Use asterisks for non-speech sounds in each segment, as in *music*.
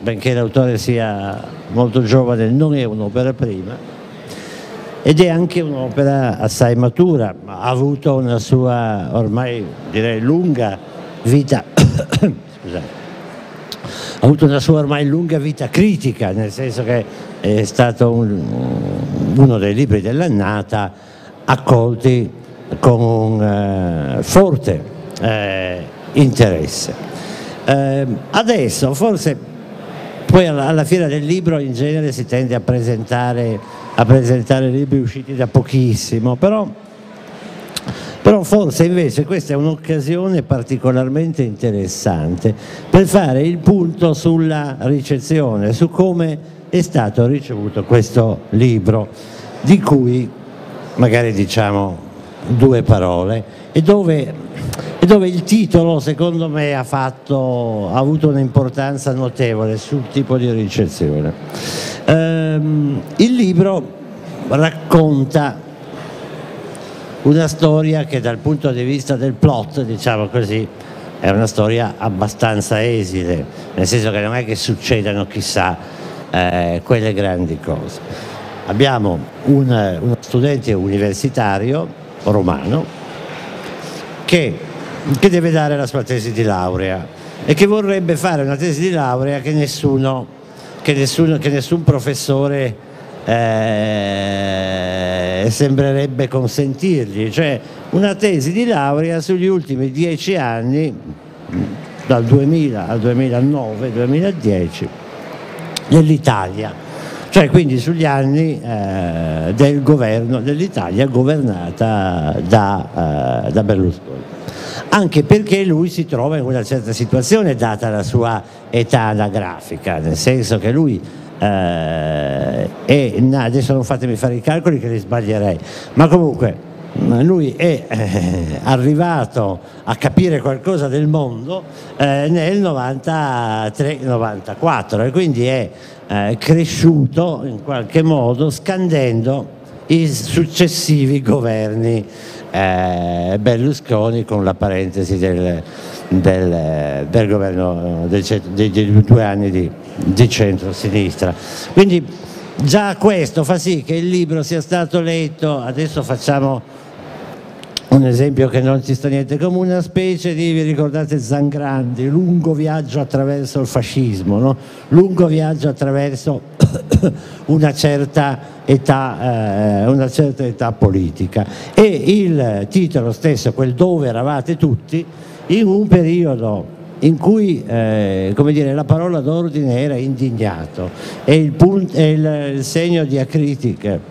benché l'autore sia molto giovane, non è un'opera prima ed è anche un'opera assai matura, ha avuto una sua ormai direi lunga vita, *coughs* scusate, ha avuto una sua ormai lunga vita critica, nel senso che è stato un, uno dei libri dell'annata accolti con un eh, forte eh, interesse. Eh, adesso forse poi alla, alla, fiera del libro in genere si tende a presentare, a presentare libri usciti da pochissimo, però però forse invece questa è un'occasione particolarmente interessante per fare il punto sulla ricezione, su come è stato ricevuto questo libro, di cui magari diciamo due parole, e dove, e dove il titolo secondo me ha, fatto, ha avuto un'importanza notevole sul tipo di ricezione. Ehm, il libro racconta una storia che dal punto di vista del plot, diciamo così, è una storia abbastanza esile, nel senso che non è che succedano chissà eh, quelle grandi cose. Abbiamo un, uno studente universitario romano che, che deve dare la sua tesi di laurea e che vorrebbe fare una tesi di laurea che nessuno, che nessuno, che nessun professore eh, sembrerebbe consentirgli, cioè una tesi di laurea sugli ultimi dieci anni, dal 2000 al 2009-2010, dell'Italia, cioè quindi sugli anni eh, del governo dell'Italia governata da, eh, da Berlusconi. Anche perché lui si trova in una certa situazione data la sua età anagrafica, nel senso che lui eh, e adesso non fatemi fare i calcoli che li sbaglierei, ma comunque lui è eh, arrivato a capire qualcosa del mondo eh, nel 93-94 e quindi è eh, cresciuto in qualche modo scandendo i successivi governi eh, Berlusconi con la parentesi del, del, del governo del, dei, dei, due anni di, di centro-sinistra. Quindi già questo fa sì che il libro sia stato letto, adesso facciamo un esempio che non ci sta niente come una specie di, vi ricordate Zangrandi, lungo viaggio attraverso il fascismo, no? lungo viaggio attraverso *coughs* una certa, età, eh, una certa età politica e il titolo stesso, quel dove eravate tutti, in un periodo in cui eh, dire, la parola d'ordine era indignato e il, punto, il, il segno diacritica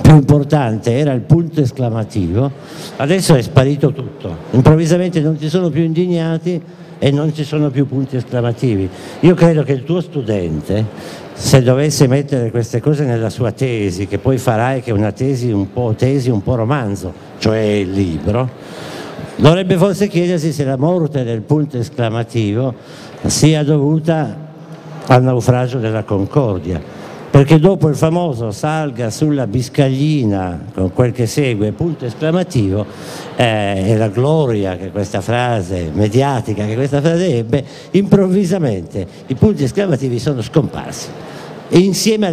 più importante era il punto esclamativo, adesso è sparito tutto, improvvisamente non ci sono più indignati e non ci sono più punti esclamativi. Io credo che il tuo studente, se dovesse mettere queste cose nella sua tesi, che poi farai che è una tesi un po' tesi, un po' romanzo, cioè il libro, Dovrebbe forse chiedersi se la morte del punto esclamativo sia dovuta al naufragio della Concordia, perché dopo il famoso salga sulla biscaglina con quel che segue, punto esclamativo, eh, e la gloria che questa frase, mediatica che questa frase ebbe, improvvisamente i punti esclamativi sono scomparsi insieme,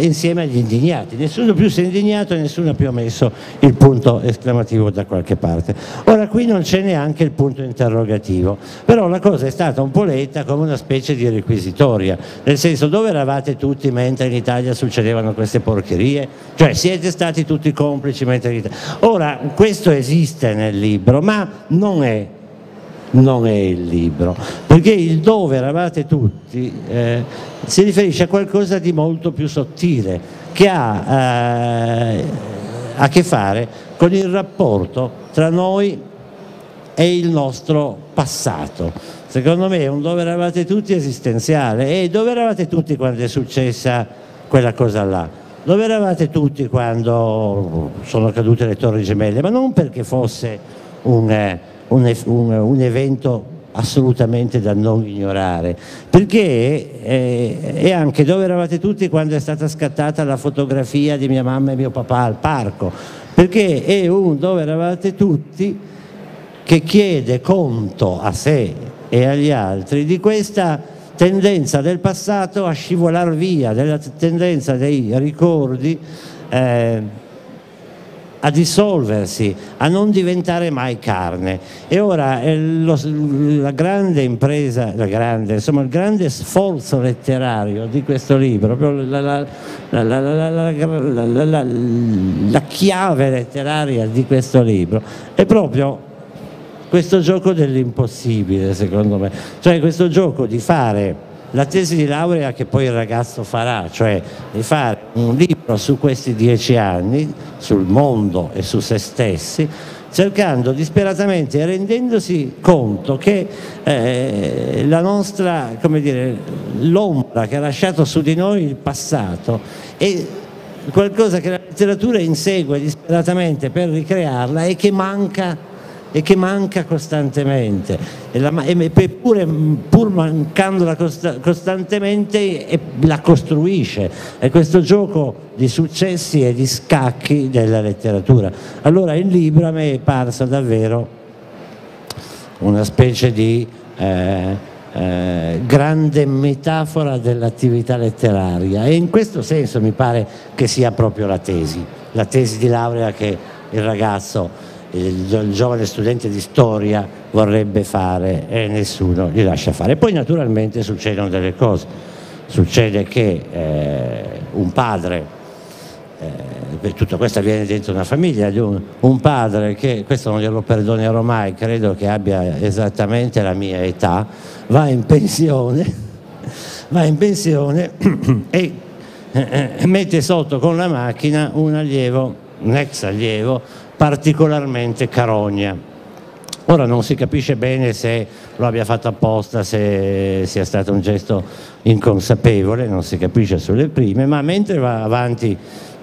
insieme, agli indignati. Nessuno più si è indignato e nessuno più ha messo il punto esclamativo da qualche parte. Ora qui non c'è neanche il punto interrogativo, però la cosa è stata un po' letta come una specie di requisitoria, nel senso dove eravate tutti mentre in Italia succedevano queste porcherie? Cioè siete stati tutti complici mentre in Italia... Ora questo esiste nel libro, ma non è non è il libro, perché il dove eravate tutti eh, si riferisce a qualcosa di molto più sottile, che ha eh, a che fare con il rapporto tra noi e il nostro passato. Secondo me è un dove eravate tutti esistenziale e dove eravate tutti quando è successa quella cosa là. Dove eravate tutti quando sono cadute le torri gemelle, ma non perché fosse un, eh, un, un, un evento assolutamente da non ignorare, perché eh, è anche dove eravate tutti quando è stata scattata la fotografia di mia mamma e mio papà al parco, perché è un dove eravate tutti che chiede conto a sé e agli altri di questa tendenza del passato a scivolare via, della tendenza dei ricordi eh, a dissolversi, a non diventare mai carne. E ora eh, lo, la grande impresa, la grande, insomma, il grande sforzo letterario di questo libro, la, la, la, la chiave letteraria di questo libro, è proprio questo gioco dell'impossibile secondo me, cioè questo gioco di fare la tesi di laurea che poi il ragazzo farà, cioè di fare un libro su questi dieci anni, sul mondo e su se stessi, cercando disperatamente e rendendosi conto che eh, la nostra, come dire, l'ombra che ha lasciato su di noi il passato è qualcosa che la letteratura insegue disperatamente per ricrearla e che manca e che manca costantemente, e la, e pure, pur mancandola costa, costantemente e la costruisce, è questo gioco di successi e di scacchi della letteratura. Allora il libro a me è parso davvero una specie di eh, eh, grande metafora dell'attività letteraria. E in questo senso mi pare che sia proprio la tesi, la tesi di laurea che il ragazzo il, giovane studente di storia vorrebbe fare e nessuno gli lascia fare. Poi naturalmente succedono delle cose, succede che eh, un padre, eh, tutto questo avviene dentro una famiglia, un, un, padre che, questo non glielo perdonerò mai, credo che abbia esattamente la mia età, va in pensione, va in pensione e eh, eh, mette sotto con la macchina un allievo, un ex allievo, particolarmente carogna. Ora non si capisce bene se lo abbia fatto apposta, se sia stato un gesto inconsapevole, non si capisce sulle prime, ma mentre va avanti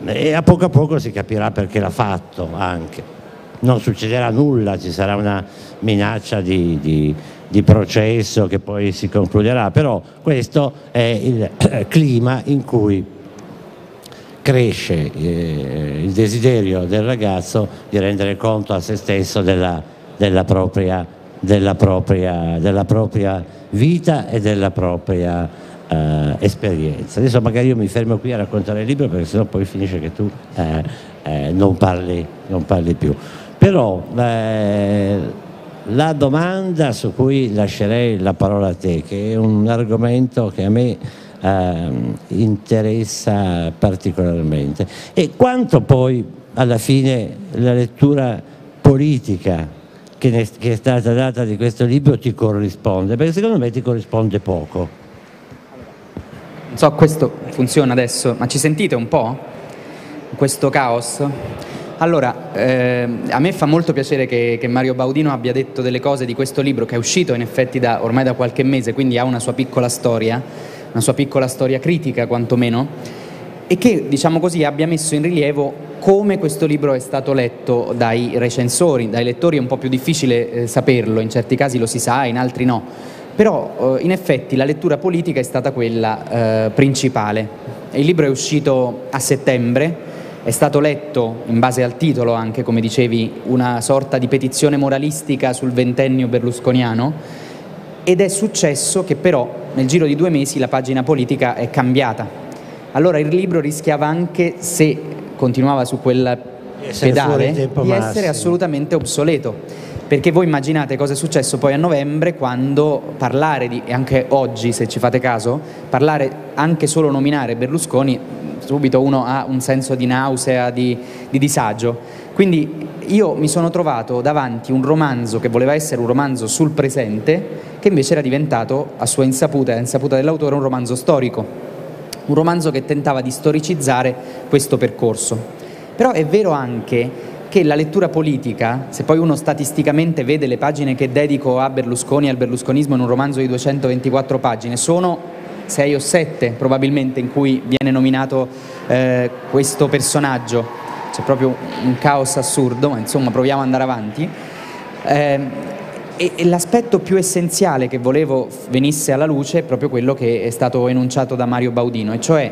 e a poco a poco si capirà perché l'ha fatto anche. Non succederà nulla, ci sarà una minaccia di, di, di processo che poi si concluderà, però questo è il clima in cui cresce eh, il desiderio del ragazzo di rendere conto a se stesso della, della, propria, della, propria, della propria, vita e della propria eh, esperienza. Adesso magari io mi fermo qui a raccontare il libro perché sennò poi finisce che tu eh, eh non parli, non, parli, più. Però eh, la domanda su cui lascerei la parola a te, che è un argomento che a me eh, interessa particolarmente e quanto poi alla fine la lettura politica che, ne, che, è stata data di questo libro ti corrisponde, perché secondo me ti corrisponde poco. Non so, questo funziona adesso, ma ci sentite un po'? Questo caos? Allora, eh, a me fa molto piacere che, che, Mario Baudino abbia detto delle cose di questo libro che è uscito in effetti da, ormai da qualche mese, quindi ha una sua piccola storia una sua piccola storia critica quantomeno, e che, diciamo così, abbia messo in rilievo come questo libro è stato letto dai recensori, dai lettori. È un po' più difficile eh, saperlo, in certi casi lo si sa, in altri no, però eh, in effetti la lettura politica è stata quella eh, principale. Il libro è uscito a settembre, è stato letto, in base al titolo anche, come dicevi, una sorta di petizione moralistica sul ventennio berlusconiano, ed è successo che però nel giro di due mesi la pagina politica è cambiata. Allora il libro rischiava anche, se continuava su quel pedale, di essere assolutamente obsoleto. Perché voi immaginate cosa è successo poi a novembre quando parlare di, e anche oggi se ci fate caso, parlare anche solo nominare Berlusconi, subito uno ha un senso di nausea, di, di disagio. Quindi io mi sono trovato davanti un romanzo che voleva essere un romanzo sul presente, che invece era diventato, a sua insaputa e a insaputa dell'autore, un romanzo storico, un romanzo che tentava di storicizzare questo percorso. Però è vero anche che la lettura politica, se poi uno statisticamente vede le pagine che dedico a Berlusconi e al berlusconismo in un romanzo di 224 pagine, sono sei o sette probabilmente in cui viene nominato eh, questo personaggio c'è proprio un caos assurdo, ma insomma proviamo ad andare avanti. Eh, e, e l'aspetto più essenziale che volevo venisse alla luce è proprio quello che è stato enunciato da Mario Baudino, e cioè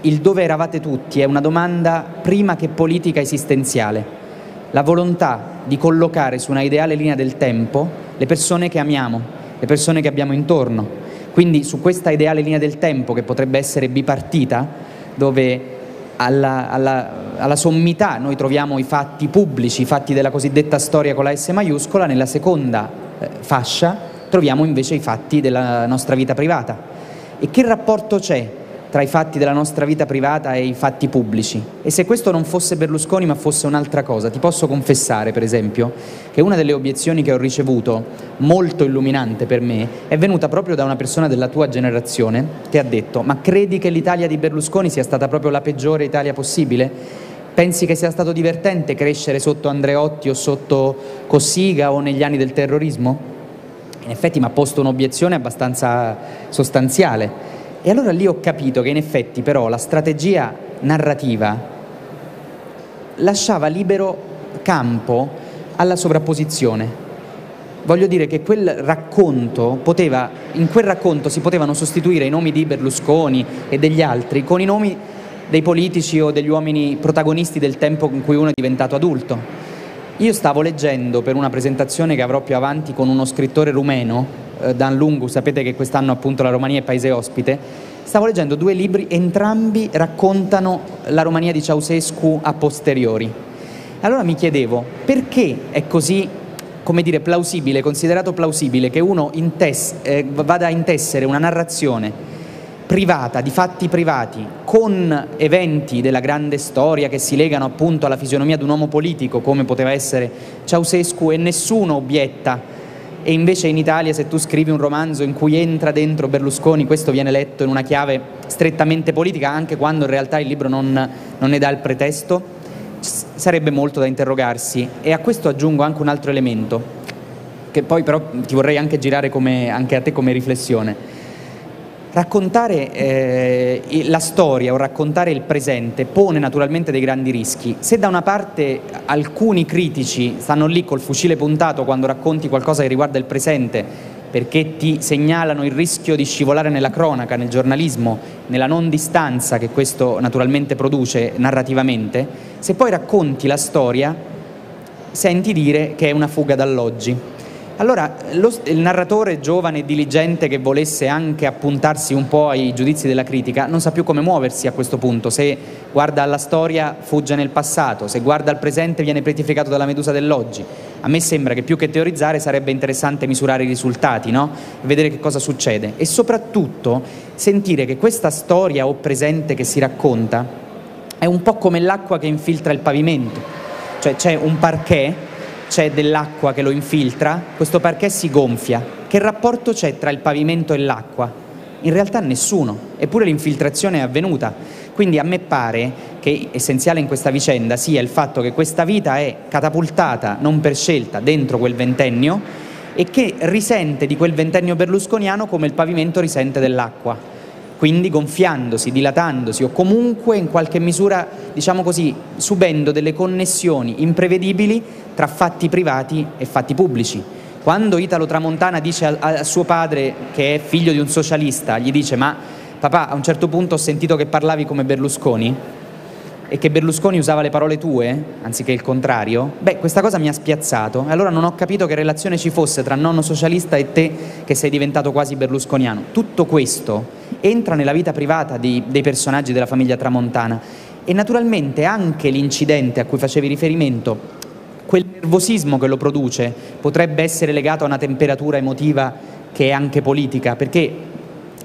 il dove eravate tutti è una domanda prima che politica esistenziale, la volontà di collocare su una ideale linea del tempo le persone che amiamo, le persone che abbiamo intorno, Quindi su questa ideale linea del tempo che potrebbe essere bipartita, dove alla, alla, alla, sommità noi troviamo i fatti pubblici, i fatti della cosiddetta storia con la S maiuscola, nella seconda eh, fascia troviamo invece i fatti della nostra vita privata. E che rapporto c'è tra i fatti della nostra vita privata e i fatti pubblici. E se questo non fosse Berlusconi ma fosse un'altra cosa, ti posso confessare per esempio che una delle obiezioni che ho ricevuto, molto illuminante per me, è venuta proprio da una persona della tua generazione che ha detto ma credi che l'Italia di Berlusconi sia stata proprio la peggiore Italia possibile? Pensi che sia stato divertente crescere sotto Andreotti o sotto Cossiga o negli anni del terrorismo? In effetti mi ha posto un'obiezione abbastanza sostanziale e allora lì ho capito che in effetti però la strategia narrativa lasciava libero campo alla sovrapposizione. Voglio dire che quel racconto poteva, in quel racconto si potevano sostituire i nomi di Berlusconi e degli altri con i nomi dei politici o degli uomini protagonisti del tempo in cui uno è diventato adulto. Io stavo leggendo per una presentazione che avrò più avanti con uno scrittore rumeno eh, Dan Lungu, sapete che quest'anno appunto la Romania è paese ospite, stavo leggendo due libri, entrambi raccontano la Romania di Ceausescu a posteriori. Allora mi chiedevo, perché è così, come dire, plausibile, considerato plausibile che uno intes- eh, vada a intessere una narrazione privata, di fatti privati, con eventi della grande storia che si legano appunto alla fisionomia di un uomo politico come poteva essere Ceausescu e nessuno obietta e invece in Italia se tu scrivi un romanzo in cui entra dentro Berlusconi questo viene letto in una chiave strettamente politica anche quando in realtà il libro non, non ne dà il pretesto sarebbe molto da interrogarsi. E a questo aggiungo anche un altro elemento che poi però ti vorrei anche girare come, anche a te come riflessione Raccontare eh, la storia o raccontare il presente pone naturalmente dei grandi rischi. Se da una parte alcuni critici stanno lì col fucile puntato quando racconti qualcosa che riguarda il presente perché ti segnalano il rischio di scivolare nella cronaca, nel giornalismo, nella non distanza che questo naturalmente produce narrativamente, se poi racconti la storia senti dire che è una fuga dall'oggi. Allora, lo, il narratore giovane e diligente che volesse anche appuntarsi un po' ai giudizi della critica non sa più come muoversi a questo punto. Se guarda alla storia fugge nel passato, se guarda al presente viene prettificato dalla medusa dell'oggi. A me sembra che più che teorizzare sarebbe interessante misurare i risultati, no? vedere che cosa succede e soprattutto sentire che questa storia o presente che si racconta è un po' come l'acqua che infiltra il pavimento, cioè c'è un parquet c'è dell'acqua che lo infiltra, questo parquet si gonfia. Che rapporto c'è tra il pavimento e l'acqua? In realtà nessuno, eppure l'infiltrazione è avvenuta. Quindi a me pare che essenziale in questa vicenda sia il fatto che questa vita è catapultata non per scelta dentro quel ventennio e che risente di quel ventennio berlusconiano come il pavimento risente dell'acqua quindi gonfiandosi, dilatandosi o comunque in qualche misura, diciamo così, subendo delle connessioni imprevedibili tra fatti privati e fatti pubblici. Quando Italo Tramontana dice a, a suo padre, che è figlio di un socialista, gli dice ma papà a un certo punto ho sentito che parlavi come Berlusconi, e che Berlusconi usava le parole tue anziché il contrario, beh, questa cosa mi ha spiazzato. E allora non ho capito che relazione ci fosse tra nonno socialista e te che sei diventato quasi berlusconiano. Tutto questo entra nella vita privata di, dei personaggi della famiglia Tramontana e naturalmente anche l'incidente a cui facevi riferimento, quel nervosismo che lo produce, potrebbe essere legato a una temperatura emotiva che è anche politica, perché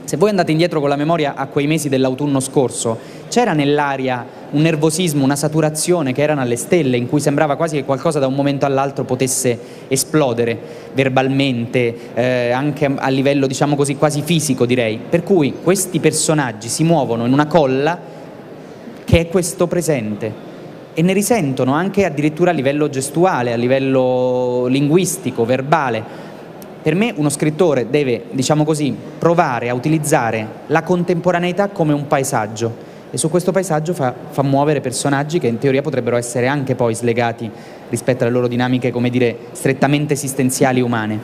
se voi andate indietro con la memoria a quei mesi dell'autunno scorso, c'era nell'aria un nervosismo, una saturazione che erano alle stelle, in cui sembrava quasi che qualcosa da un momento all'altro potesse esplodere verbalmente, eh, anche a livello diciamo così quasi fisico direi. Per cui questi personaggi si muovono in una colla che è questo presente e ne risentono anche addirittura a livello gestuale, a livello linguistico, verbale. Per me uno scrittore deve, diciamo così, provare a utilizzare la contemporaneità come un paesaggio e su questo paesaggio fa, fa, muovere personaggi che in teoria potrebbero essere anche poi slegati rispetto alle loro dinamiche, come dire, strettamente esistenziali umane.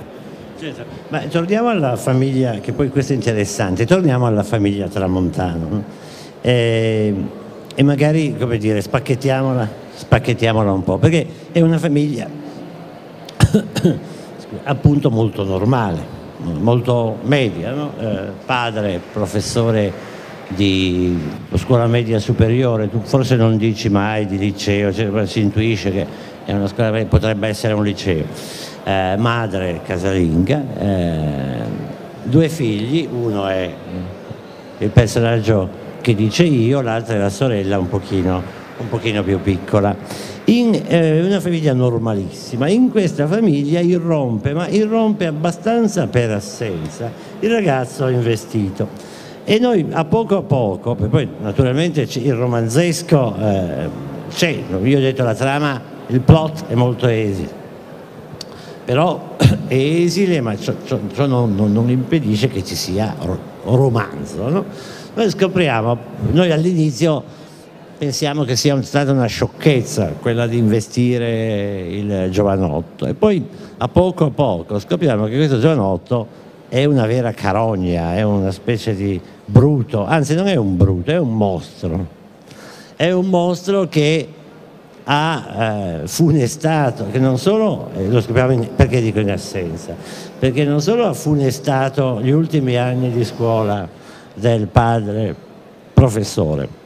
Certo. Ma torniamo alla famiglia, che poi questo è interessante, torniamo alla famiglia Tramontano no? e, e, magari, come dire, spacchettiamola, spacchettiamola un po', perché è una famiglia appunto molto normale, molto media, no? eh, padre professore di scuola media superiore, tu forse non dici mai di liceo, cioè, si intuisce che è una scuola, potrebbe essere un liceo, eh, madre casalinga, eh, due figli, uno è il personaggio che dice io, l'altra è la sorella un pochino, un pochino più piccola. In eh, una famiglia normalissima, in questa famiglia irrompe, ma irrompe abbastanza per assenza, il ragazzo investito. E noi a poco a poco, poi naturalmente il romanzesco eh, c'è, io ho detto la trama, il plot è molto esile, però *coughs* è esile ma ciò, ciò, ciò non, non, non, impedisce che ci sia romanzo. No? Noi scopriamo, noi all'inizio pensiamo che sia stata una sciocchezza quella di investire il giovanotto. E poi a poco a poco scopriamo che questo giovanotto è una vera carogna, è una specie di bruto, anzi non è un bruto, è un mostro. È un mostro che ha eh, funestato, che non solo, eh, lo scopriamo in, perché dico in assenza, perché non solo ha funestato gli ultimi anni di scuola del padre professore,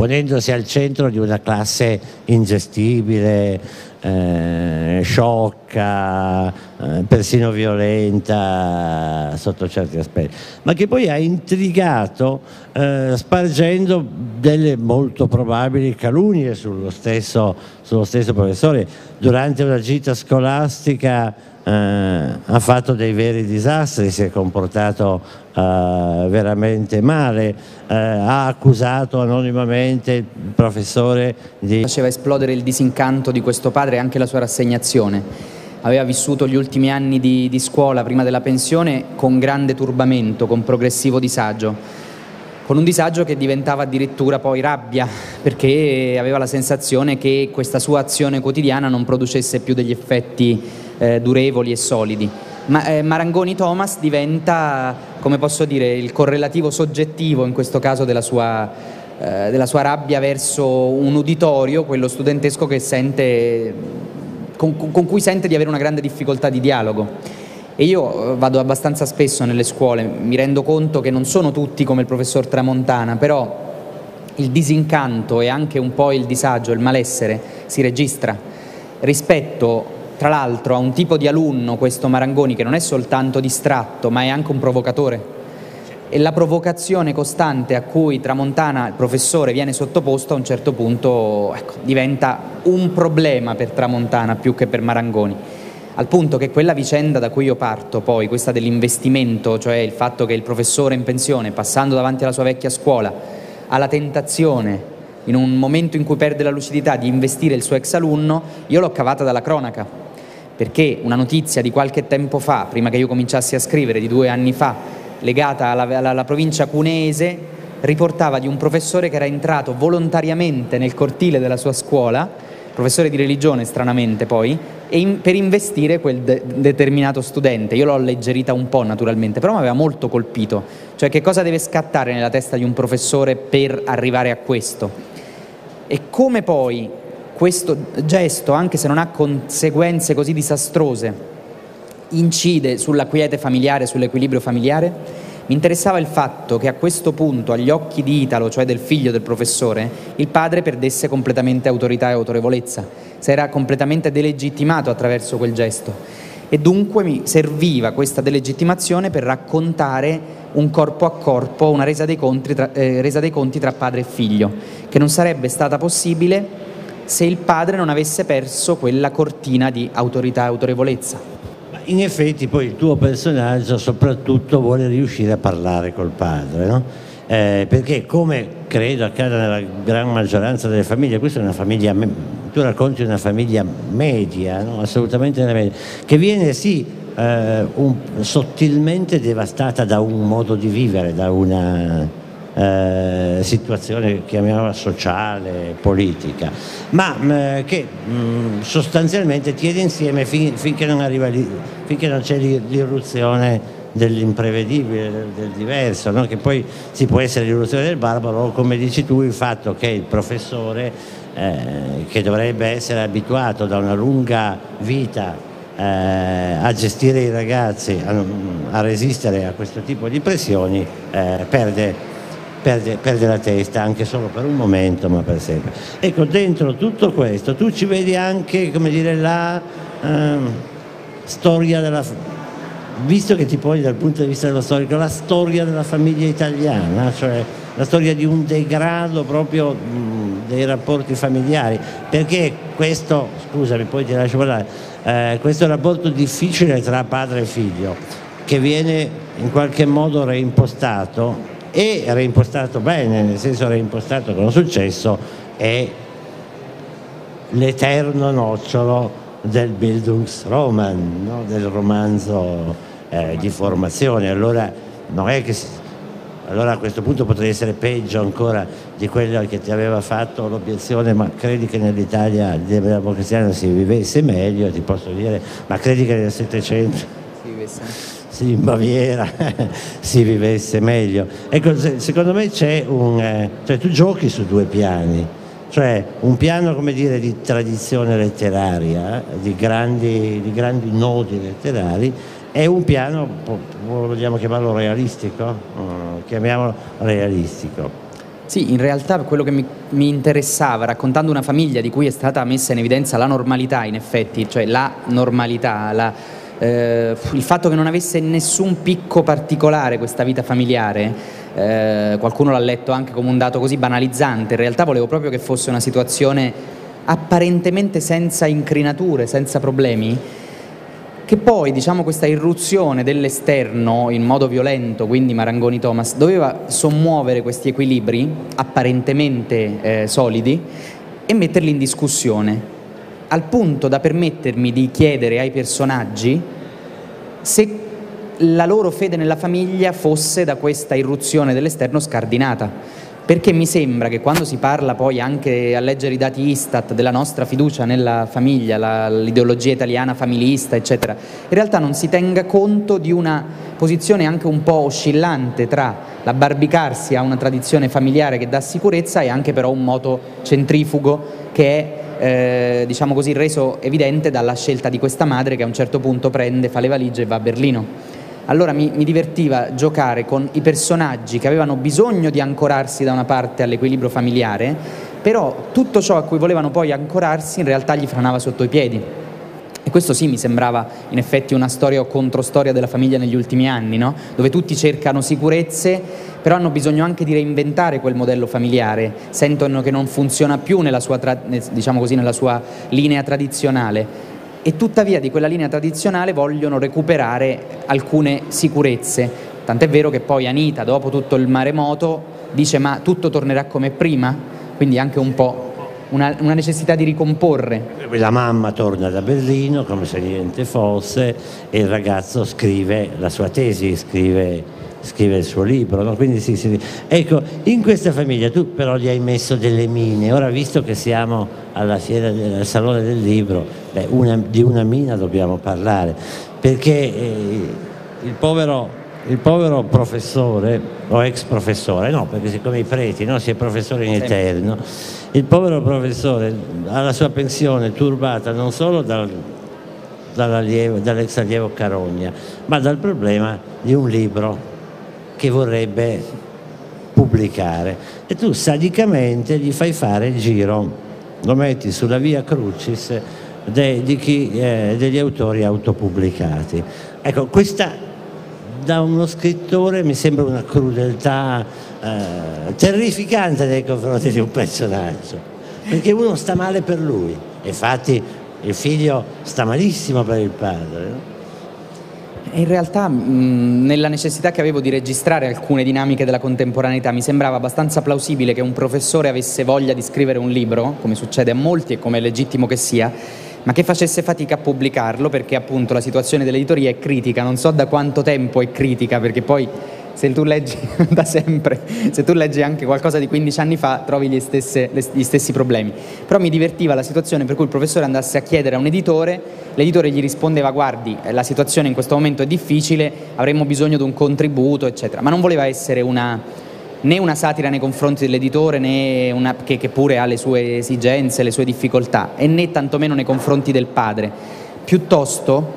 ponendosi al centro di una classe ingestibile, eh, sciocca, eh, persino violenta sotto certi aspetti, ma che poi ha intrigato eh, spargendo delle molto probabili calunnie sullo stesso, sullo stesso professore. Durante una gita scolastica eh, ha fatto dei veri disastri, si è comportato eh, veramente male, eh, ha accusato anonimamente il professore di... Faceva esplodere il disincanto di questo padre e anche la sua rassegnazione. Aveva vissuto gli ultimi anni di, di scuola prima della pensione con grande turbamento, con progressivo disagio con un disagio che diventava addirittura poi rabbia, perché aveva la sensazione che questa sua azione quotidiana non producesse più degli effetti eh, durevoli e solidi. Ma, eh, Marangoni Thomas diventa, come posso dire, il correlativo soggettivo in questo caso della sua, eh, della sua rabbia verso un uditorio, quello studentesco sente, con, con cui sente di avere una grande difficoltà di dialogo. E io eh, vado abbastanza spesso nelle scuole, mi rendo conto che non sono tutti come il professor Tramontana, però il disincanto e anche un po' il disagio, il malessere si registra rispetto tra l'altro a un tipo di alunno, questo Marangoni, che non è soltanto distratto ma è anche un provocatore. E la provocazione costante a cui Tramontana, il professore, viene sottoposto a un certo punto ecco, diventa un problema per Tramontana più che per Marangoni. Al punto che quella vicenda da cui io parto poi, questa dell'investimento, cioè il fatto che il professore in pensione, passando davanti alla sua vecchia scuola, ha la tentazione, in un momento in cui perde la lucidità, di investire il suo ex alunno, io l'ho cavata dalla cronaca, perché una notizia di qualche tempo fa, prima che io cominciassi a scrivere, di due anni fa, legata alla, alla, alla provincia cuneese, riportava di un professore che era entrato volontariamente nel cortile della sua scuola, professore di religione stranamente poi, in, per investire quel de determinato studente. Io l'ho alleggerita un po' naturalmente, però mi aveva molto colpito. Cioè che cosa deve scattare nella testa di un professore per arrivare a questo? E come poi questo gesto, anche se non ha conseguenze così disastrose, incide sulla quiete familiare, sull'equilibrio familiare? Mi interessava il fatto che a questo punto, agli occhi di Italo, cioè del figlio del professore, il padre perdesse completamente autorità e autorevolezza, si era completamente delegittimato attraverso quel gesto e dunque mi serviva questa delegittimazione per raccontare un corpo a corpo, una resa dei, tra, eh, resa dei conti tra padre e figlio, che non sarebbe stata possibile se il padre non avesse perso quella cortina di autorità e autorevolezza in effetti poi il tuo personaggio soprattutto vuole riuscire a parlare col padre, no? eh, perché come credo accada nella gran maggioranza delle famiglie, questa è una famiglia, tu racconti una famiglia media, no? assolutamente media, che viene sì eh, un, sottilmente devastata da un modo di vivere, da una eh, situazione chiamiamola sociale, politica, ma mm, che mh, mm, sostanzialmente tiene insieme fin, finché non, finché non c'è l'irruzione dell'imprevedibile, del, del diverso, no? che poi si può essere l'irruzione del barbaro o come dici tu il fatto che il professore eh, che dovrebbe essere abituato da una lunga vita eh, a gestire i ragazzi, a, a, resistere a questo tipo di pressioni, eh, perde, perde, perde, la testa anche solo per un momento, ma per sempre. Ecco, dentro tutto questo tu ci vedi anche, come dire, la ehm, storia della visto che ti poni dal punto di vista dello storico, la storia della famiglia italiana, cioè la storia di un degrado proprio mh, dei rapporti familiari, perché questo, scusami, poi ti lascio parlare, eh, questo rapporto difficile tra padre e figlio, che viene in qualche modo reimpostato e reimpostato bene, nel senso reimpostato con successo, è l'eterno nocciolo del Bildungsroman, no? del romanzo eh, di formazione, allora si, allora a questo punto potrei essere peggio ancora di quello che ti aveva fatto l'obiezione ma credi che nell'Italia democristiana si vivesse meglio, ti posso dire, ma credi che nel Settecento si vivesse sì, in Baviera *laughs* si vivesse meglio. Ecco, secondo me c'è un... Eh, cioè tu giochi su due piani, cioè un piano come dire, di tradizione letteraria, di grandi, di grandi nodi letterari è un piano, vogliamo chiamarlo realistico? Uh, chiamiamolo realistico. Sì, in realtà quello che mi, mi, interessava, raccontando una famiglia di cui è stata messa in evidenza la normalità, in effetti, cioè la normalità, la, eh, il fatto che non avesse nessun picco particolare questa vita familiare, eh, qualcuno l'ha letto anche come un dato così banalizzante, in realtà volevo proprio che fosse una situazione apparentemente senza incrinature, senza problemi, che poi diciamo, questa irruzione dell'esterno in modo violento, quindi Marangoni Thomas, doveva sommuovere questi equilibri apparentemente eh, solidi e metterli in discussione, al punto da permettermi di chiedere ai personaggi se la loro fede nella famiglia fosse da questa irruzione dell'esterno scardinata. Perché mi sembra che quando si parla poi anche a leggere i dati Istat della nostra fiducia nella famiglia, la, l'ideologia italiana familista, eccetera, in realtà non si tenga conto di una posizione anche un po' oscillante tra l'abbarbicarsi a una tradizione familiare che dà sicurezza e anche però un moto centrifugo che è eh, diciamo così reso evidente dalla scelta di questa madre che a un certo punto prende, fa le valigie e va a Berlino allora mi, mi, divertiva giocare con i personaggi che avevano bisogno di ancorarsi da una parte all'equilibrio familiare, però tutto ciò a cui volevano poi ancorarsi in realtà gli franava sotto i piedi. E questo sì mi sembrava in effetti una storia o controstoria della famiglia negli ultimi anni, no? dove tutti cercano sicurezze, però hanno bisogno anche di reinventare quel modello familiare, sentono che non funziona più nella sua, diciamo così, nella sua linea tradizionale e tuttavia di quella linea tradizionale vogliono recuperare alcune sicurezze. Tant'è vero che poi Anita, dopo tutto il maremoto, dice ma tutto tornerà come prima, quindi anche un po' una, una, necessità di ricomporre. La mamma torna da Berlino come se niente fosse e il ragazzo scrive la sua tesi, scrive scrive il suo libro, no? quindi sì, sì. Ecco, in questa famiglia tu però gli hai messo delle mine, ora visto che siamo alla fiera del Salone del Libro, beh, una, di una mina dobbiamo parlare, perché eh, il, povero, il, povero, professore, o ex professore, no, perché siccome i preti, no, si è professore in eterno, il povero professore ha la sua pensione turbata non solo dal, dall'ex allievo Carogna, ma dal problema di un libro che vorrebbe pubblicare e tu sadicamente gli fai fare il giro, lo metti sulla via Crucis de, chi, eh, degli autori autopubblicati. Ecco, questa da uno scrittore mi sembra una crudeltà eh, terrificante nei confronti di un personaggio, perché uno sta male per lui, infatti il figlio sta malissimo per il padre. In realtà mh, nella necessità che avevo di registrare alcune dinamiche della contemporaneità mi sembrava abbastanza plausibile che un professore avesse voglia di scrivere un libro, come succede a molti e come è legittimo che sia, ma che facesse fatica a pubblicarlo perché appunto la situazione dell'editoria è critica, non so da quanto tempo è critica perché poi se tu leggi *laughs* da sempre, se tu leggi anche qualcosa di 15 anni fa, trovi gli, stesse, gli, stessi problemi. Però mi divertiva la situazione per cui il professore andasse a chiedere a un editore, l'editore gli rispondeva guardi, la situazione in questo momento è difficile, avremmo bisogno di un contributo, eccetera. Ma non voleva essere una, né una satira nei confronti dell'editore, una, che, che pure ha le sue esigenze, le sue difficoltà, e né tantomeno nei confronti del padre piuttosto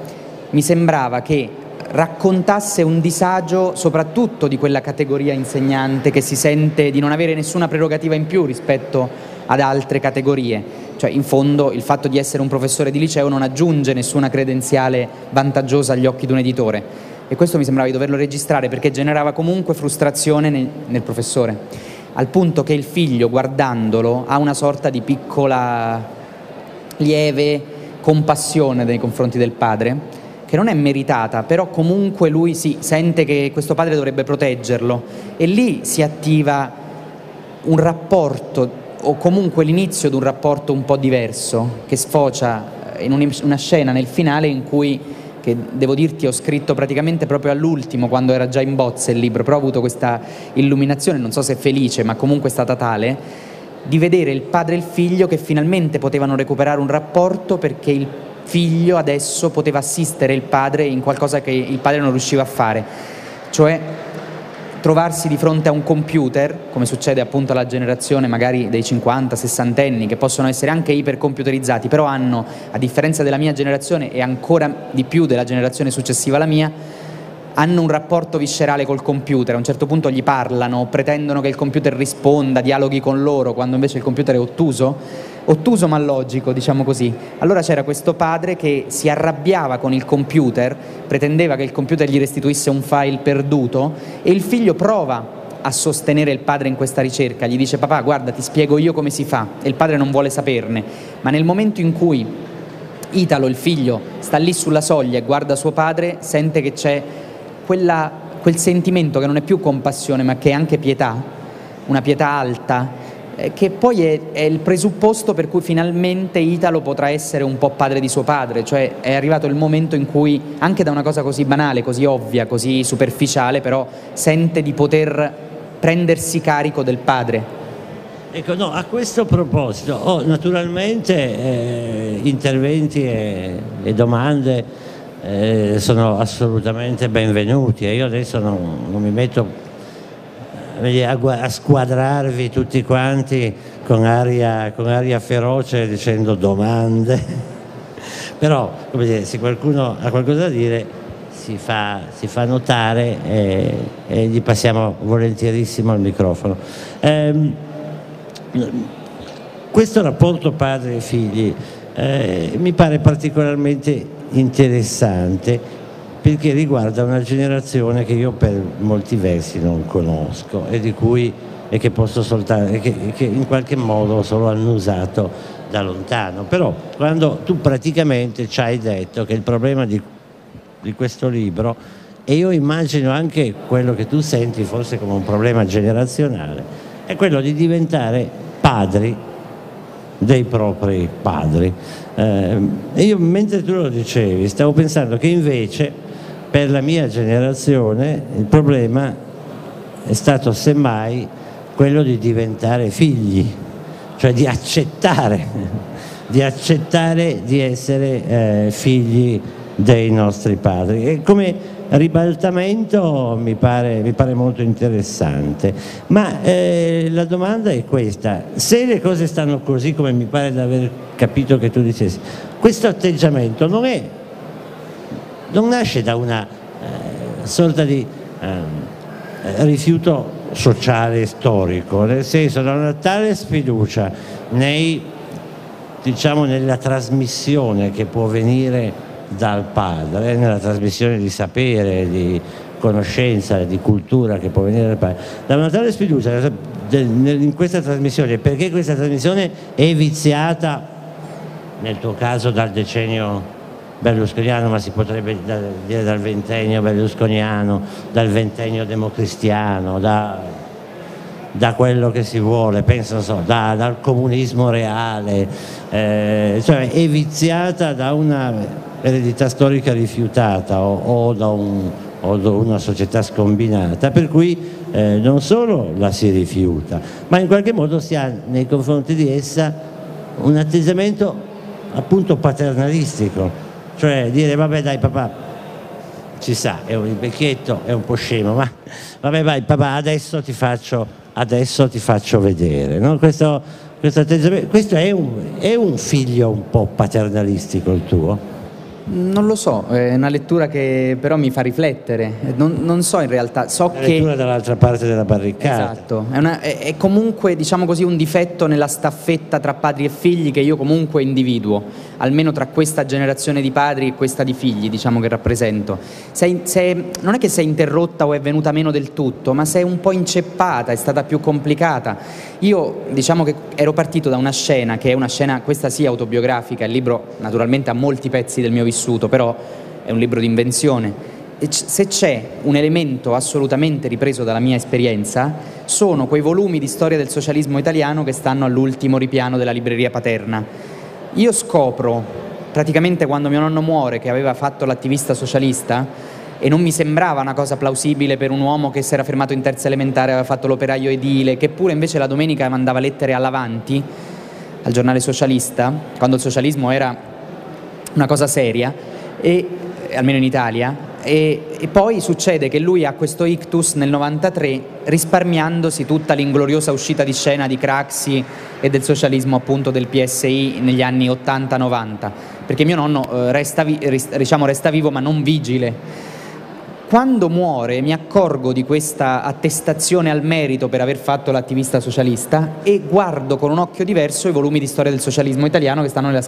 mi sembrava che raccontasse un disagio soprattutto di quella categoria insegnante che si sente di non avere nessuna prerogativa in più rispetto ad altre categorie. Cioè, in fondo, il fatto di essere un professore di liceo non aggiunge nessuna credenziale vantaggiosa agli occhi di un editore. E questo mi sembrava di doverlo registrare perché generava comunque frustrazione nel, nel professore, al punto che il figlio, guardandolo, ha una sorta di piccola, lieve compassione nei confronti del padre che non è meritata, però comunque lui si sente che questo padre dovrebbe proteggerlo. E lì si attiva un rapporto o comunque l'inizio di un rapporto un po' diverso che sfocia in una scena nel finale in cui che devo dirti ho scritto praticamente proprio all'ultimo quando era già in bozza il libro, però ho avuto questa illuminazione, non so se felice, ma comunque è stata tale, di vedere il padre e il figlio che finalmente potevano recuperare un rapporto perché il figlio adesso poteva assistere il padre in qualcosa che il padre non riusciva a fare, cioè trovarsi di fronte a un computer, come succede appunto alla generazione magari dei 50, 60 anni, che possono essere anche ipercomputerizzati, però hanno, a differenza della mia generazione e ancora di più della generazione successiva alla mia, hanno un rapporto viscerale col computer, a un certo punto gli parlano, pretendono che il computer risponda, dialoghi con loro, quando invece il computer è ottuso, ottuso ma logico, diciamo così. Allora c'era questo padre che si arrabbiava con il computer, pretendeva che il computer gli restituisse un file perduto e il figlio prova a sostenere il padre in questa ricerca, gli dice papà guarda ti spiego io come si fa. E il padre non vuole saperne, ma nel momento in cui Italo, il figlio, sta lì sulla soglia e guarda suo padre, sente che c'è quella, quel sentimento che non è più compassione ma che è anche pietà, una pietà alta, che poi è, è, il presupposto per cui finalmente Italo potrà essere un po' padre di suo padre, cioè è arrivato il momento in cui anche da una cosa così banale, così ovvia, così superficiale, però sente di poter prendersi carico del padre. Ecco, no, a questo proposito oh, naturalmente eh, interventi e, e domande eh, sono assolutamente benvenuti e io adesso non, non mi metto eh, a, a, squadrarvi tutti quanti con aria, con aria feroce dicendo domande, *laughs* però dire, se qualcuno ha qualcosa da dire si fa, si fa notare e, e, gli passiamo volentierissimo il microfono. Eh, questo rapporto padre e figli eh, mi pare particolarmente interessante perché riguarda una generazione che io per molti versi non conosco e di cui e che posso soltanto che, che in qualche modo ho solo annusato da lontano. Però quando tu praticamente ci hai detto che il problema di, di questo libro e io immagino anche quello che tu senti forse come un problema generazionale è quello di diventare padri dei propri padri. Eh, io mentre tu lo dicevi stavo pensando che invece per la mia generazione il problema è stato semmai quello di diventare figli, cioè di accettare, *laughs* di, accettare di essere eh, figli dei nostri padri. E come ribaltamento mi pare, mi pare molto interessante, ma eh, la domanda è questa, se le cose stanno così come mi pare di aver capito che tu dicessi, questo atteggiamento non, è, non nasce da una eh, sorta di eh, rifiuto sociale e storico, nel senso da una tale sfiducia nei, diciamo, nella trasmissione che può venire dal padre, nella trasmissione di sapere, di conoscenza, di cultura che può venire dal padre, da una tale sfiducia in questa trasmissione, perché questa trasmissione è viziata, nel tuo caso dal decennio berlusconiano, ma si potrebbe dire dal ventennio berlusconiano, dal ventennio democristiano, da, da quello che si vuole, penso so, da, dal comunismo reale, eh, cioè è viziata da una eredità storica rifiutata o, o, da, un, o da, una società scombinata, per cui eh, non solo la si rifiuta, ma in qualche modo si ha nei confronti di essa un atteggiamento appunto paternalistico, cioè dire vabbè dai papà ci sa, è un vecchietto, è un po' scemo, ma vabbè vai papà adesso ti faccio, adesso ti faccio vedere. No? Questo, questo, questo è, un, è un figlio un po' paternalistico il tuo? Non lo so, è una lettura che però mi fa riflettere, non, non so in realtà, so La che... lettura dall'altra parte della barricata. Esatto, è, una- è- è comunque diciamo così un difetto nella staffetta tra padri e figli che io comunque individuo, almeno tra questa generazione di padri e questa di figli diciamo che rappresento. Se è- se è- non è che si è interrotta o è venuta meno del tutto, ma se è un po' inceppata, è stata più complicata. Io diciamo che ero partito da una scena che è una scena, questa sì autobiografica, il libro naturalmente ha molti pezzi del mio vissuto, però è un libro di invenzione. C- se c'è un elemento assolutamente ripreso dalla mia esperienza, sono quei volumi di storia del socialismo italiano che stanno all'ultimo ripiano della libreria paterna. Io scopro, praticamente quando mio nonno muore, che aveva fatto l'attivista socialista, e non mi sembrava una cosa plausibile per un uomo che si era fermato in terza elementare, aveva fatto l'operaio edile, che pure invece la domenica mandava lettere all'Avanti, al giornale socialista, quando il socialismo era una cosa seria, e, eh, almeno in Italia, e, e poi succede che lui ha questo ictus nel 93 risparmiandosi tutta l'ingloriosa uscita di scena di Craxi e del socialismo appunto del PSI negli anni 80-90, perché mio nonno eh, resta, vi- ris- diciamo, resta vivo ma non vigile. Quando muore mi accorgo di questa attestazione al merito per aver fatto l'attivista socialista e guardo con un occhio diverso i volumi di storia del socialismo italiano che stanno nella,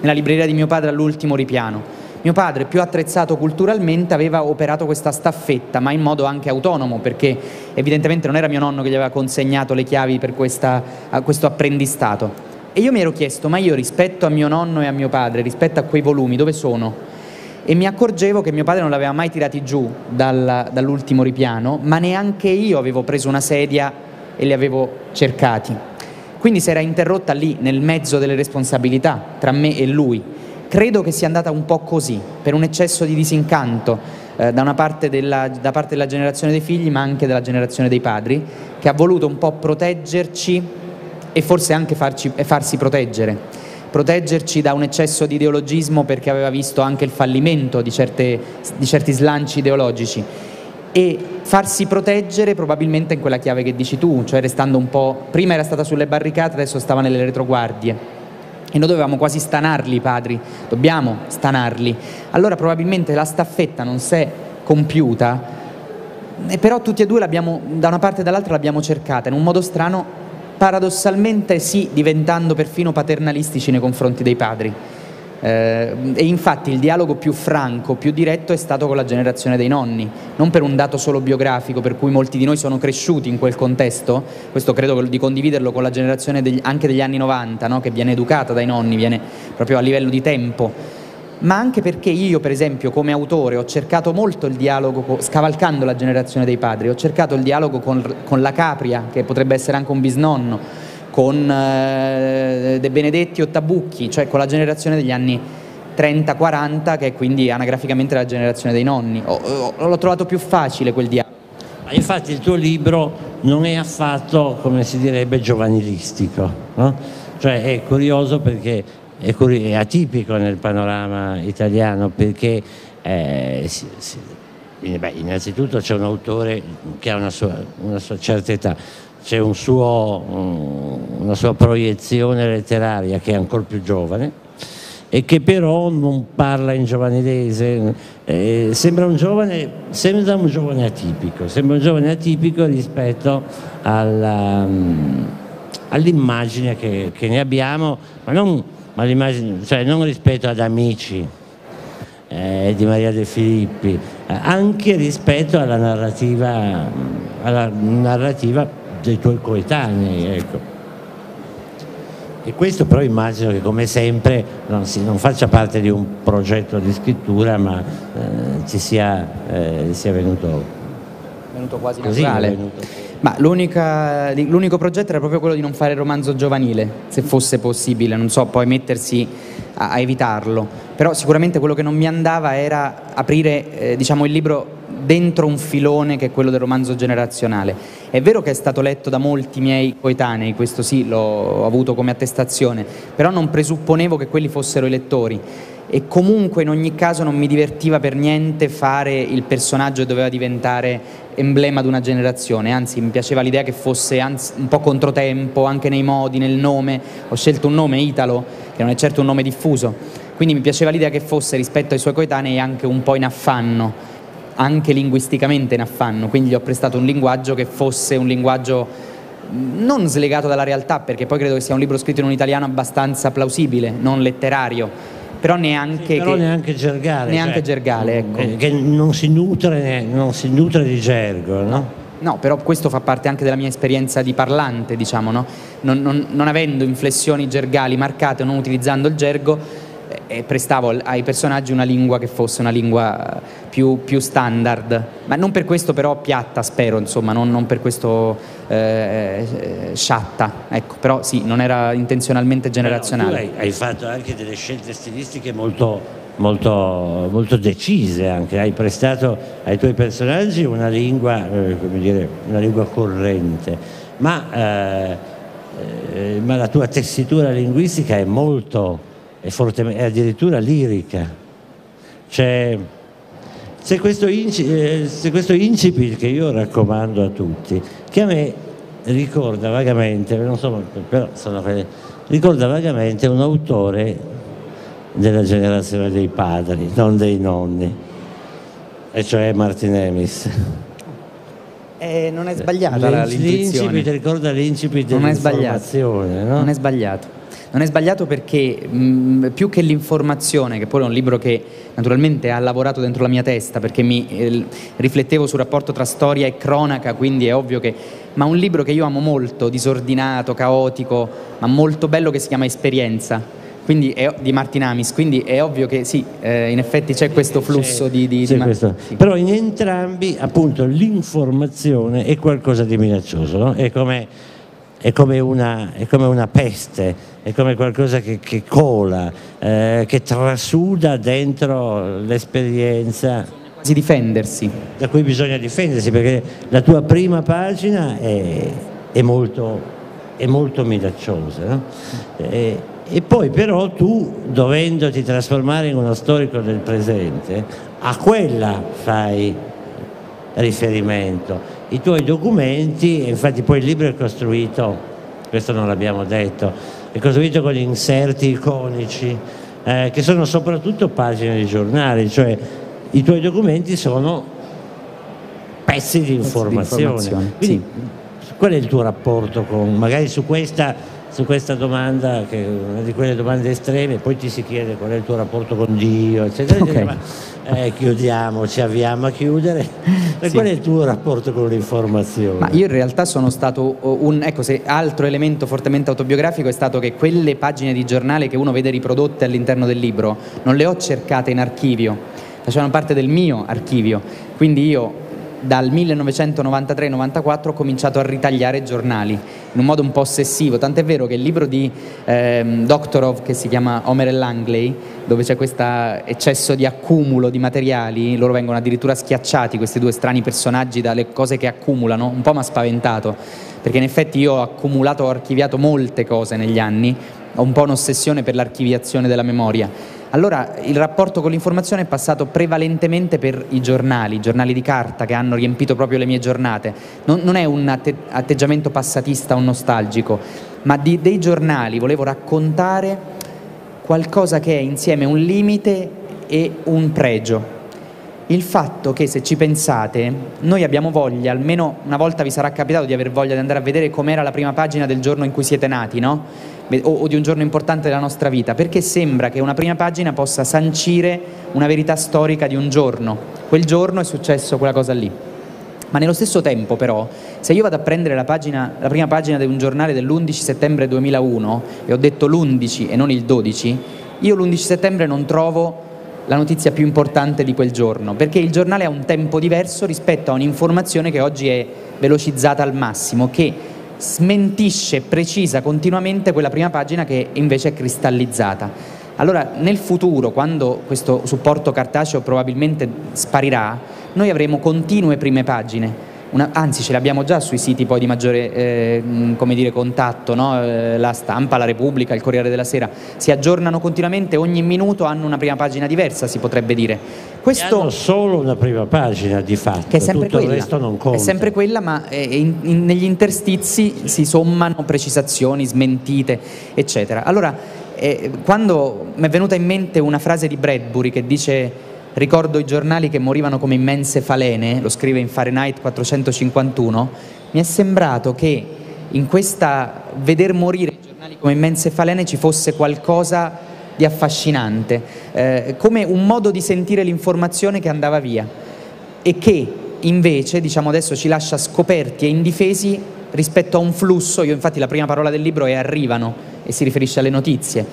nella libreria di mio padre all'ultimo ripiano. Mio padre, più attrezzato culturalmente, aveva operato questa staffetta, ma in modo anche autonomo, perché evidentemente non era mio nonno che gli aveva consegnato le chiavi per questa- questo apprendistato. E io mi ero chiesto, ma io rispetto a mio nonno e a mio padre, rispetto a quei volumi, dove sono? E mi accorgevo che mio padre non l'aveva mai tirati giù dal- dall'ultimo ripiano, ma neanche io avevo preso una sedia e li avevo cercati. Quindi si era interrotta lì, nel mezzo delle responsabilità, tra me e lui. Credo che sia andata un po' così, per un eccesso di disincanto eh, da, parte della, da parte della generazione dei figli, ma anche della generazione dei padri, che ha voluto un po' proteggerci e forse anche farci- farsi proteggere proteggerci da un eccesso di ideologismo perché aveva visto anche il fallimento di, certe- di certi slanci ideologici e farsi proteggere probabilmente in quella chiave che dici tu, cioè restando un po'... prima era stata sulle barricate, adesso stava nelle retroguardie e noi dovevamo quasi stanarli i padri, dobbiamo stanarli. Allora probabilmente la staffetta non si è compiuta, e però tutti e due l'abbiamo, da una parte e dall'altra l'abbiamo cercata, in un modo strano paradossalmente sì, diventando perfino paternalistici nei confronti dei padri. Eh, e infatti il dialogo più franco, più diretto è stato con la generazione dei nonni, non per un dato solo biografico, per cui molti di noi sono cresciuti in quel contesto, questo credo di condividerlo con la generazione degli- anche degli anni 90, no? che viene educata dai nonni, viene proprio a livello di tempo, ma anche perché io, per esempio, come autore ho cercato molto il dialogo, scavalcando la generazione dei padri, ho cercato il dialogo con, con la Capria, che potrebbe essere anche un bisnonno, con eh, De Benedetti o Tabucchi, cioè con la generazione degli anni 30-40, che è quindi anagraficamente la generazione dei nonni. Ho- ho- l'ho trovato più facile quel dialogo. Infatti il tuo libro non è affatto, come si direbbe, giovanilistico, no? cioè è curioso perché è, è atipico nel panorama italiano perché eh, si- si- beh, innanzitutto c'è un autore che ha una sua, una sua certa età, c'è un suo, una sua proiezione letteraria che è ancora più giovane e che però non parla in giovanilese, eh, sembra, un giovane, sembra un giovane atipico, sembra un giovane atipico rispetto alla, mm, all'immagine che, che ne abbiamo, ma non, ma cioè non rispetto ad amici eh, di Maria De Filippi, eh, anche rispetto alla narrativa, alla narrativa dei tuoi coetanei. Ecco. E questo però immagino che come sempre non, si- non faccia parte di un progetto di scrittura, ma eh, ci sia, eh, sia venuto venuto quasi così. naturale. venuto. Ma l'unico progetto era proprio quello di non fare romanzo giovanile, se fosse possibile, non so, poi mettersi a, a evitarlo. Però sicuramente quello che non mi andava era aprire eh, diciamo, il libro dentro un filone che è quello del romanzo generazionale. È vero che è stato letto da molti miei coetanei, questo sì, l'ho avuto come attestazione, però non presupponevo che quelli fossero i lettori e comunque in ogni caso non mi divertiva per niente fare il personaggio che doveva diventare emblema di una generazione, anzi mi piaceva l'idea che fosse anzi, un po' controtempo anche nei modi, nel nome, ho scelto un nome Italo che non è certo un nome diffuso. Quindi mi piaceva l'idea che fosse rispetto ai suoi coetanei anche un po' in affanno, anche linguisticamente in affanno, quindi gli ho prestato un linguaggio che fosse un linguaggio non slegato dalla realtà, perché poi credo che sia un libro scritto in un italiano abbastanza plausibile, non letterario, però neanche, sì, però che, neanche gergale. Neanche cioè, gergale, ecco. Eh, che non si nutre, non si nutre di gergo, no? No, però questo fa parte anche della mia esperienza di parlante, diciamo, no? non, non, non avendo inflessioni gergali marcate, non utilizzando il gergo, e prestavo ai personaggi una lingua che fosse una lingua più, più standard, ma non per questo però piatta, spero, insomma, non, non per questo eh, sciatta, ecco, però sì, non era intenzionalmente generazionale. Tu hai, hai fatto anche delle scelte stilistiche molto Molto, molto, decise anche, hai prestato ai tuoi personaggi una lingua, eh, come dire, una lingua corrente, ma, eh, eh, ma, la tua tessitura linguistica è molto è, è addirittura lirica. C'è, c'è, questo eh, c'è questo incipit che io raccomando a tutti, che a me ricorda vagamente, non so, però sono, ricorda vagamente un autore della generazione dei padri, non dei nonni, e cioè Martin Emis. Eh, non è l'intuizione. L'incipit ricorda l'incipit dell'informazione, no? Non è sbagliato. Non è sbagliato perché mh, più che l'informazione, che poi è un libro che naturalmente ha lavorato dentro la mia testa perché mi eh, riflettevo sul rapporto tra storia e cronaca, quindi è ovvio che... ma un libro che io amo molto, disordinato, caotico, ma molto bello che si chiama Esperienza, quindi è, di Martin Amis, quindi è ovvio che sì, eh, in effetti c'è questo flusso di... di, di questo. Sì. Però in entrambi appunto l'informazione è qualcosa di minaccioso, no? è, come, è, come una, è come una peste è come qualcosa che, che cola, eh, che trasuda dentro l'esperienza. Quasi difendersi. Da cui bisogna difendersi perché la tua prima pagina è, è, molto, è molto, minacciosa. No? E, e poi però tu, dovendoti trasformare in uno storico del presente, a quella fai riferimento. I tuoi documenti, infatti poi il libro è costruito, questo non l'abbiamo detto, è costruito con gli inserti iconici, eh, che sono soprattutto pagine di giornali, cioè i tuoi documenti sono pezzi di informazione. Pezzi di informazione Quindi, sì. qual è il tuo rapporto con, magari su questa su questa domanda, che è una di quelle domande estreme, poi ti si chiede qual è il tuo rapporto con Dio, eccetera, okay. eccetera ma eh, chiudiamo, ci avviamo a chiudere. *laughs* Sì. Qual è il tuo rapporto con l'informazione? Ma io in realtà sono stato un, ecco, se altro elemento fortemente autobiografico è stato che quelle pagine di giornale che uno vede riprodotte all'interno del libro, non le ho cercate in archivio, facevano parte del mio archivio, quindi io dal 1993-94 ho cominciato a ritagliare giornali in un modo un po' ossessivo, tant'è vero che il libro di ehm, Doctorov che si chiama Homer e Langley, dove c'è questo eccesso di accumulo di materiali, loro vengono addirittura schiacciati, questi due strani personaggi, dalle cose che accumulano, un po' mi ha spaventato, perché in effetti io ho accumulato, ho archiviato molte cose negli anni, ho un po' un'ossessione per l'archiviazione della memoria allora il rapporto con l'informazione è passato prevalentemente per i giornali, i giornali di carta che hanno riempito proprio le mie giornate. Non, non è un atte atteggiamento passatista o nostalgico, ma di, dei giornali volevo raccontare qualcosa che è insieme un limite e un pregio. Il fatto che se ci pensate, noi abbiamo voglia, almeno una volta vi sarà capitato di aver voglia di andare a vedere com'era la prima pagina del giorno in cui siete nati, no? o, o di un giorno importante della nostra vita, perché sembra che una prima pagina possa sancire una verità storica di un giorno. Quel giorno è successo quella cosa lì. Ma nello stesso tempo però, se io vado a prendere la, pagina, la prima pagina di un giornale dell'11 settembre 2001, e ho detto l'11 e non il 12, io l'11 settembre non trovo la notizia più importante di quel giorno, perché il giornale ha un tempo diverso rispetto a un'informazione che oggi è velocizzata al massimo, che smentisce, precisa continuamente quella prima pagina che invece è cristallizzata. Allora, nel futuro, quando questo supporto cartaceo probabilmente sparirà, noi avremo continue prime pagine, una, anzi ce le abbiamo già sui siti poi di maggiore eh, dire, contatto, no? eh, la stampa, la Repubblica, il Corriere della Sera, si aggiornano continuamente, ogni minuto hanno una prima pagina diversa, si potrebbe dire. Questo hanno solo una prima pagina di fatto, che è sempre tutto quella, il resto non conta. È sempre quella, ma eh, in, in, negli interstizi si sommano precisazioni, smentite, eccetera. Allora, E quando mi è venuta in mente una frase di Bradbury che dice ricordo i giornali che morivano come immense falene, lo scrive in Fahrenheit 451, mi è sembrato che in questa veder morire i giornali come immense falene ci fosse qualcosa di affascinante, eh, come un modo di sentire l'informazione che andava via. E che invece, diciamo adesso, ci lascia scoperti e indifesi rispetto a un flusso, io infatti la prima parola del libro è arrivano e si riferisce alle notizie,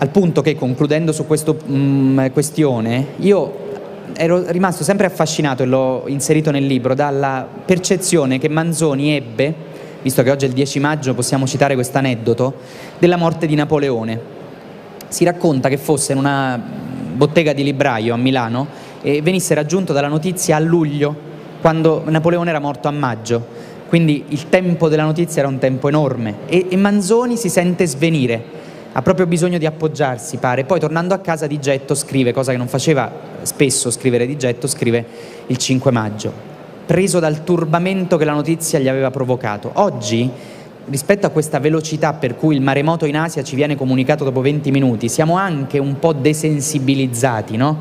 al punto che concludendo su questa mm, questione, io ero rimasto sempre affascinato e l'ho inserito nel libro dalla percezione che Manzoni ebbe, visto che oggi è il 10 maggio possiamo citare questo aneddoto, della morte di Napoleone. Si racconta che fosse in una bottega di libraio a Milano e venisse raggiunto dalla notizia a luglio, quando Napoleone era morto a maggio. Quindi il tempo della notizia era un tempo enorme e, e Manzoni si sente svenire, ha proprio bisogno di appoggiarsi, pare. Poi tornando a casa di getto scrive, cosa che non faceva spesso scrivere di getto, scrive il 5 maggio, preso dal turbamento che la notizia gli aveva provocato. Oggi, rispetto a questa velocità per cui il maremoto in Asia ci viene comunicato dopo 20 minuti, siamo anche un po' desensibilizzati, no?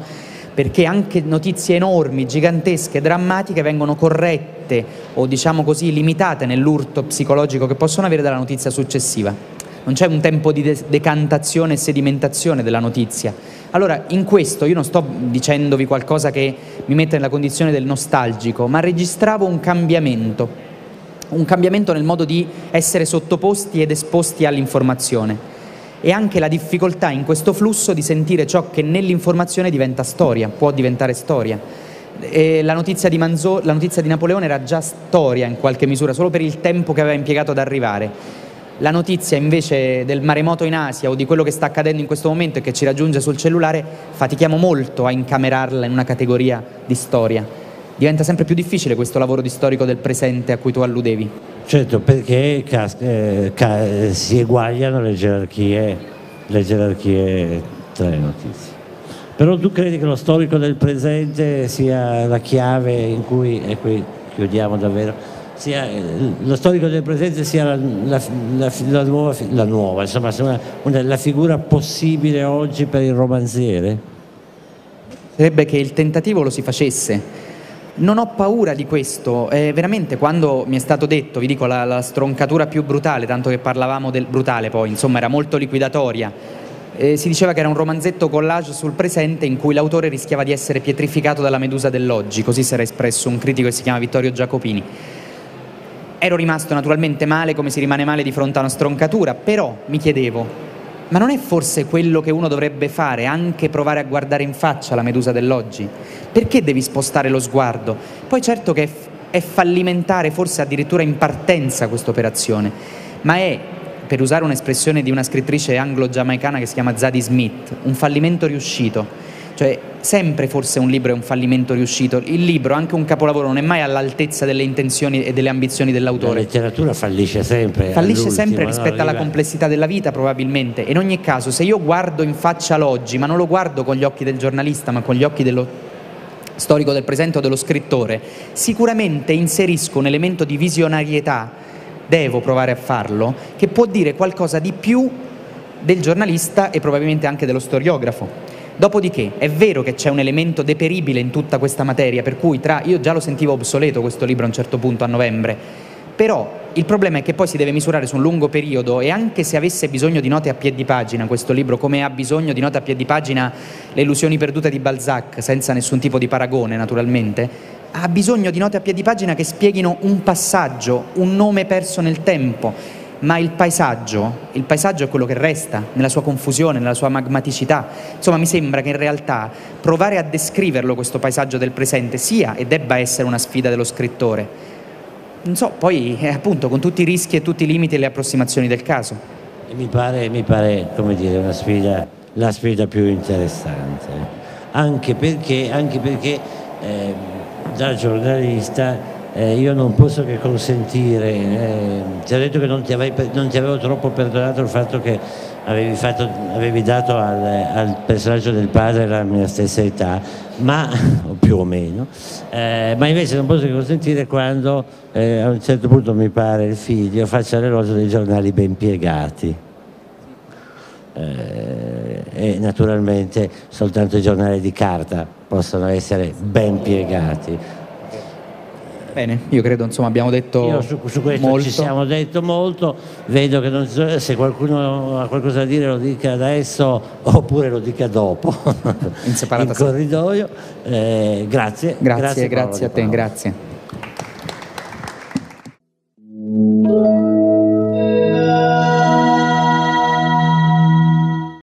perché anche notizie enormi, gigantesche, drammatiche vengono corrette o diciamo così limitate nell'urto psicologico che possono avere dalla notizia successiva. Non c'è un tempo di decantazione e sedimentazione della notizia. Allora, in questo io non sto dicendovi qualcosa che mi mette nella condizione del nostalgico, ma registravo un cambiamento, un cambiamento nel modo di essere sottoposti ed esposti all'informazione e anche la difficoltà in questo flusso di sentire ciò che nell'informazione diventa storia, può diventare storia. La notizia, Manzo, la notizia, di Napoleone era già storia in qualche misura, solo per il tempo che aveva impiegato ad arrivare. La notizia invece del maremoto in Asia o di quello che sta accadendo in questo momento e che ci raggiunge sul cellulare, fatichiamo molto a incamerarla in una categoria di storia. Diventa sempre più difficile questo lavoro di storico del presente a cui tu alludevi. Certo, perché eh, si eguagliano le gerarchie, le gerarchie tra le notizie. Però tu credi che lo storico del presente sia la chiave in cui, e qui chiudiamo davvero, sia, lo storico del presente sia la, la, la, la nuova, nuova, insomma, una, la figura possibile oggi per il romanziere? Sarebbe che il tentativo lo si facesse, non ho paura di questo, eh, veramente quando mi è stato detto, vi dico la, la, stroncatura più brutale, tanto che parlavamo del brutale poi, insomma era molto liquidatoria, eh, si diceva che era un romanzetto collage sul presente in cui l'autore rischiava di essere pietrificato dalla medusa dell'oggi, così si era espresso un critico che si chiama Vittorio Giacopini. Ero rimasto naturalmente male come si rimane male di fronte a una stroncatura, però mi chiedevo, ma non è forse quello che uno dovrebbe fare, anche provare a guardare in faccia la medusa dell'oggi? Perché devi spostare lo sguardo? Poi certo che è fallimentare, forse addirittura in partenza questa operazione, ma è, per usare un'espressione di una scrittrice anglo-giamaicana che si chiama Zadie Smith, un fallimento riuscito cioè, sempre forse un libro è un fallimento riuscito. Il libro, anche un capolavoro, non è mai all'altezza delle intenzioni e delle ambizioni dell'autore. La letteratura fallisce sempre. Fallisce sempre rispetto no, alla complessità della vita, probabilmente. In ogni caso, se io guardo in faccia l'oggi, ma non lo guardo con gli occhi del giornalista, ma con gli occhi dello storico del presente o dello scrittore, sicuramente inserisco un elemento di visionarietà, devo provare a farlo, che può dire qualcosa di più del giornalista e probabilmente anche dello storiografo. Dopodiché è vero che c'è un elemento deperibile in tutta questa materia, per cui tra, io già lo sentivo obsoleto questo libro a un certo punto a novembre, però il problema è che poi si deve misurare su un lungo periodo e anche se avesse bisogno di note a piedi pagina questo libro, come ha bisogno di note a piedi pagina Le illusioni perdute di Balzac, senza nessun tipo di paragone naturalmente, ha bisogno di note a piedi pagina che spieghino un passaggio, un nome perso nel tempo, ma il paesaggio, il paesaggio è quello che resta nella sua confusione, nella sua magmaticità. Insomma, mi sembra che in realtà provare a descriverlo questo paesaggio del presente sia e debba essere una sfida dello scrittore. Non so, poi eh, appunto con tutti i rischi e tutti i limiti e le approssimazioni del caso. Mi pare, mi pare come dire, una sfida, la sfida più interessante, anche perché, anche perché eh, da giornalista eh, io non posso che consentire, eh, ti ho detto che non ti, avevi, non ti, avevo troppo perdonato il fatto che avevi, fatto, avevi dato al, al, personaggio del padre la mia stessa età, ma, più o meno, eh, ma invece non posso che consentire quando eh, a un certo punto mi pare il figlio faccia l'elogio dei giornali ben piegati. eh, e naturalmente soltanto i giornali di carta possono essere ben piegati. Bene, io credo insomma abbiamo detto Io su, su questo molto. ci siamo detto molto, vedo che non so- se qualcuno ha qualcosa da dire lo dica adesso oppure lo dica dopo In *laughs* in corridoio. Eh, grazie. Grazie, Paolo grazie a Di te, Paolo. grazie.